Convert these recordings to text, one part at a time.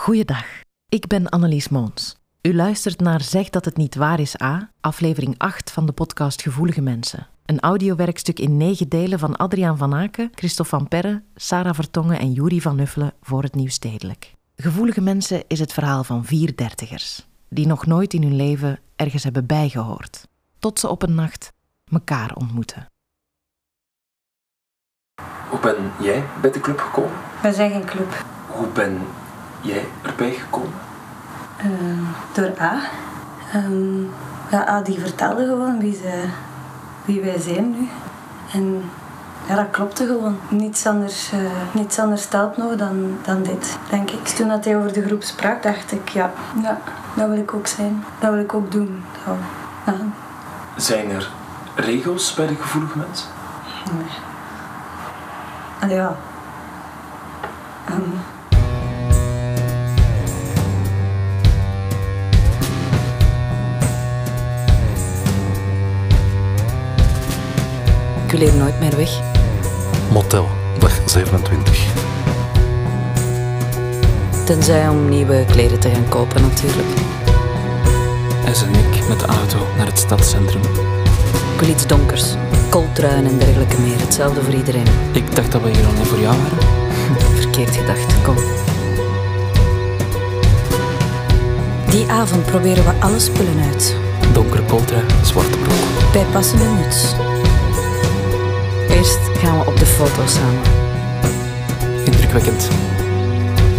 Goeiedag, ik ben Annelies Moons. U luistert naar Zeg dat het niet waar is A, aflevering 8 van de podcast Gevoelige Mensen. Een audiowerkstuk in negen delen van Adriaan van Aken, Christophe van Perre, Sarah Vertongen en Juri van Nuffelen voor het Nieuw Stedelijk. Gevoelige Mensen is het verhaal van vier dertigers, die nog nooit in hun leven ergens hebben bijgehoord, tot ze op een nacht elkaar ontmoeten. Hoe ben jij bij de club gekomen? Wij zijn geen club. Hoe ben jij erbij gekomen? Eh, door A. Ehm, ja, A die vertelde gewoon wie, ze, wie wij zijn nu. En ja, dat klopte gewoon. Niets anders, uh, niets anders stelt nog dan, dan dit, denk ik. Toen dat hij over de groep sprak, dacht ik, ja, ja dat wil ik ook zijn. Dat wil ik ook doen. Zo. Ja. Zijn er regels bij de gevoelige mens? Nee. Allee, ja. Hier nooit meer weg. Motel, dag 27. Tenzij om nieuwe kleren te gaan kopen natuurlijk. S en ik met de auto naar het stadscentrum. Ik wil iets donkers. Kooltruien en dergelijke meer. Hetzelfde voor iedereen. Ik dacht dat we hier alleen voor jou waren. Verkeerd gedacht. Kom. Die avond proberen we alle spullen uit. Donkere kooltrui, zwarte broek. Bij passende muts. Eerst gaan we op de foto samen. Indrukwekkend.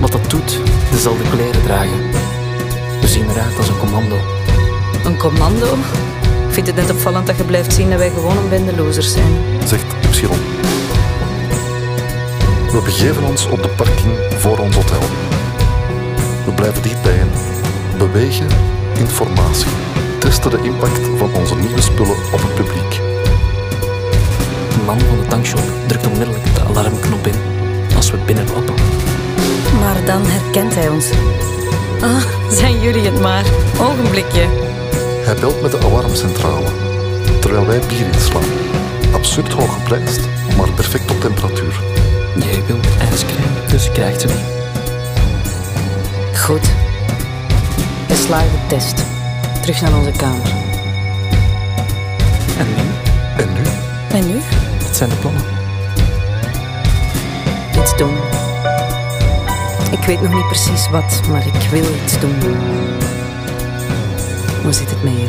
Wat dat doet, dezelfde kleren dragen. We zien eruit als een commando. Een commando? Ik vind het net opvallend dat je blijft zien dat wij gewoon een bende losers zijn. Zegt Ypsilon. We begeven ons op de parking voor ons hotel. We blijven dichtbij hen. Bewegen, informatie. Testen de impact van onze nieuwe spullen op het publiek. De man van de tankshop drukt onmiddellijk de alarmknop in als we binnenlopen. Maar dan herkent hij ons. Ah, zijn jullie het maar. Ogenblikje. Hij belt met de alarmcentrale, terwijl wij bier inslaan. Absurd hoog geprijsd, maar perfect op temperatuur. Jij wilt ijscream, dus je krijgt ze niet. Goed. Geslaagde test. Terug naar onze kamer. En nu? En nu? En nu? Zijn de plannen? Iets doen. Ik weet nog niet precies wat, maar ik wil iets doen. Hoe zit het met jullie?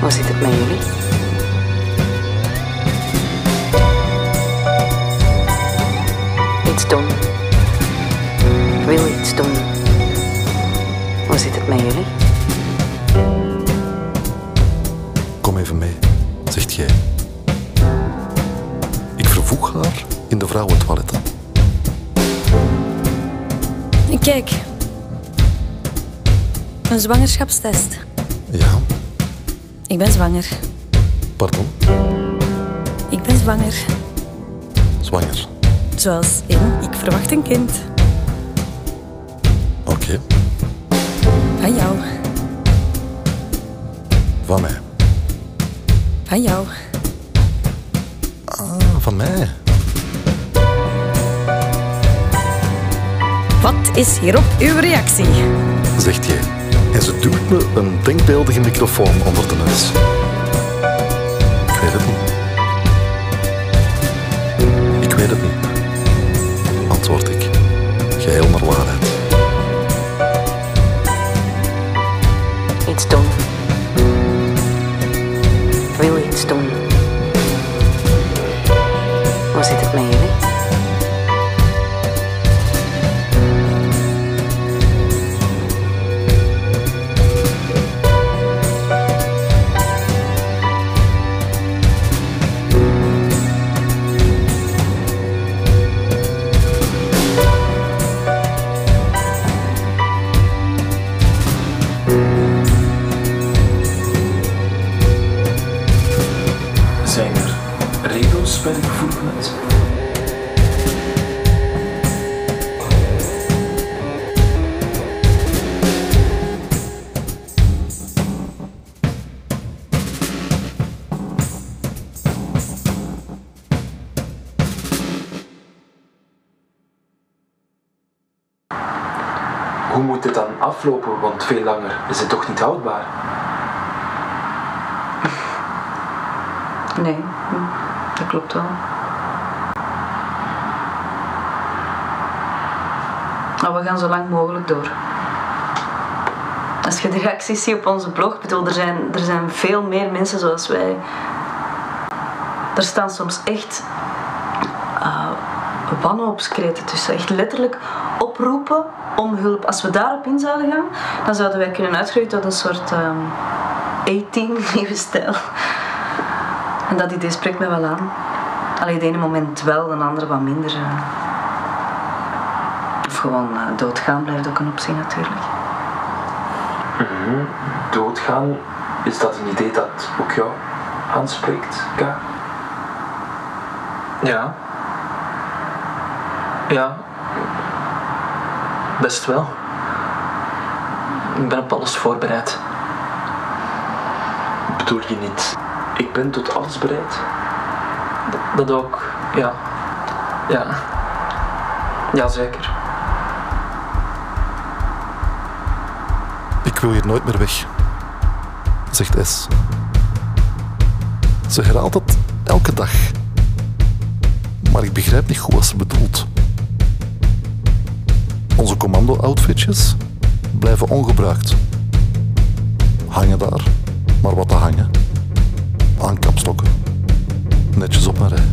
Hoe zit het met jullie? Iets doen. Ik wil iets doen. Hoe zit het met jullie? Kom even mee, zegt jij. Ik vervoeg haar in de vrouwentoiletten. Kijk. Een zwangerschapstest. Ja, Ik ben zwanger. pardon, Ik ben zwanger. zwanger. Zoals in, ik verwacht een kind. Oké, Van jou. van mij. Van jou. Ah, van mij. Wat is hierop uw reactie? zegt jij. En ze duwt me een denkbeeldige microfoon onder de neus. Ik weet het niet. Ik weet het niet. Antwoord ik, geheel naar waarheid. Hoe zit hoe moet dit dan aflopen? Want veel langer is het toch niet houdbaar? Nee, dat klopt wel. Maar we gaan zo lang mogelijk door. Als je de reacties ziet op onze blog, bedoel, er, zijn, er zijn veel meer mensen zoals wij. Er staan soms echt wanhoopskreten tussen. Echt letterlijk oproepen om hulp. Als we daarop in zouden gaan, dan zouden wij kunnen uitgroeien tot een soort um, A-team, nieuwe stijl. En dat idee spreekt me wel aan. Alleen de ene moment wel, de andere wat minder. Uh. Of gewoon uh, doodgaan blijft ook een optie natuurlijk. Mm -hmm. Doodgaan, is dat een idee dat ook jou aanspreekt, Ka? Ja. Ja. Best wel. Ik ben op alles voorbereid. Bedoel je niet, ik ben tot alles bereid? Dat, ook, ja. Ja. Jazeker. Ik wil hier nooit meer weg, zegt S. Ze herhaalt het elke dag. Maar ik begrijp niet goed wat ze bedoelt. Commando-outfitjes blijven ongebruikt. Hangen daar, maar wat te hangen. Aankapstokken. Netjes op een rij.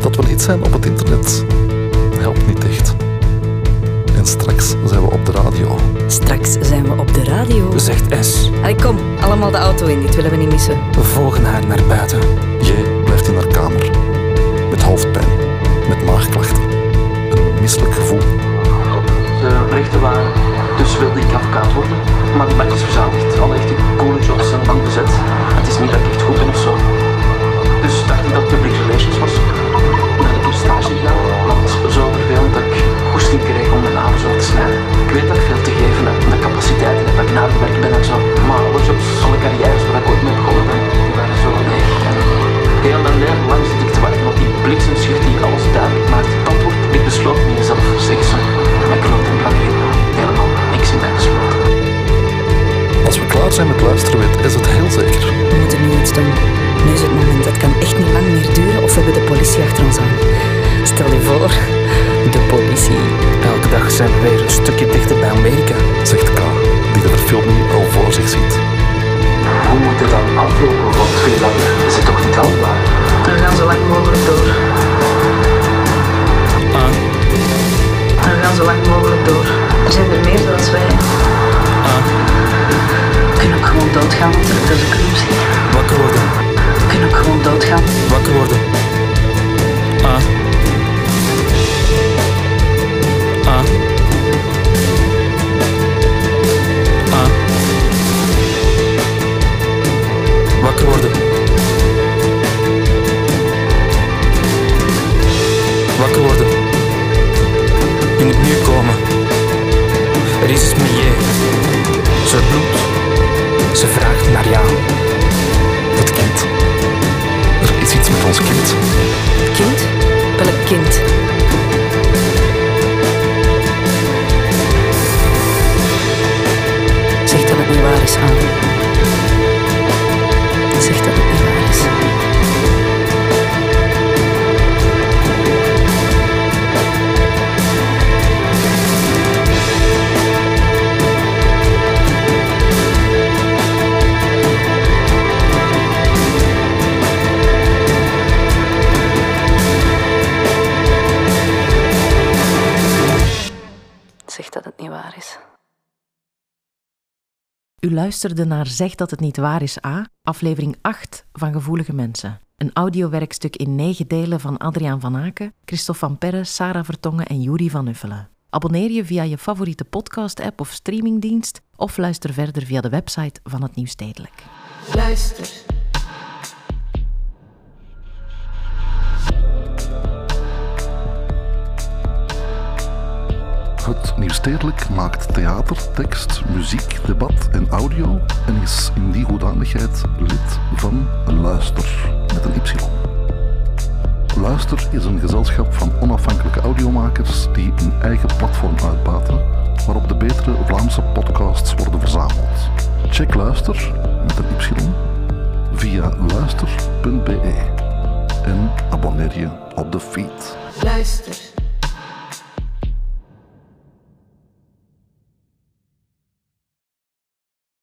Dat we niet zijn op het internet helpt niet echt. En straks zijn we op de radio. Straks zijn we op de radio. Zegt S. Allee, kom, allemaal de auto in, dit willen we niet missen. We volgen haar naar buiten. J hoofdpijn, met maagklachten. Een misselijk gevoel. De berichten waren, dus wilde ik advocaat worden. Maar die match is verzadigd. Alle echte coole jobs zijn lang bezet. Het is niet dat ik echt goed ben of zo. Dus dacht ik dat public relations was. Ik een stage het was zo vervelend dat ik goesting kreeg om mijn avond zo te snijden. Ik weet dat ik veel te geven heb de capaciteiten heb, dat ik naar werk ben en zo. Maar alle jobs, alle carrières waar ik ooit mee begonnen ben, die waren zo leeg. En heel zijn met luisteren, weet is het heel zeker. We moeten nu iets doen. Nu is het moment. Het kan echt niet lang meer duren of we hebben de politie achter ons aan. Stel je voor, de politie. Elke dag zijn we weer een stukje dichter bij Amerika. Zegt K, die de verfilming al voor zich ziet. Hoe moet dit dan aflopen? Want veel langer is het toch niet houdbaar? We gaan zo lang mogelijk door. Ah, We gaan zo lang mogelijk door. Er zijn er meer zoals Luisterde naar Zeg dat het niet waar is A, aflevering 8 van Gevoelige Mensen. Een audiowerkstuk in negen delen van Adriaan van Aken, Christophe van Perre, Sarah Vertongen en Juri van Uffelen. Abonneer je via je favoriete podcast-app of streamingdienst of luister verder via de website van het Nieuws Stedelijk. Luister. Het Nieuwstedelijk maakt theater, tekst, muziek, debat en audio en is in die hoedanigheid lid van Luister met een Y. Luister is een gezelschap van onafhankelijke audiomakers die een eigen platform uitbaten waarop de betere Vlaamse podcasts worden verzameld. Check Luister met een Y via luister.be en abonneer je op de feed. Luister.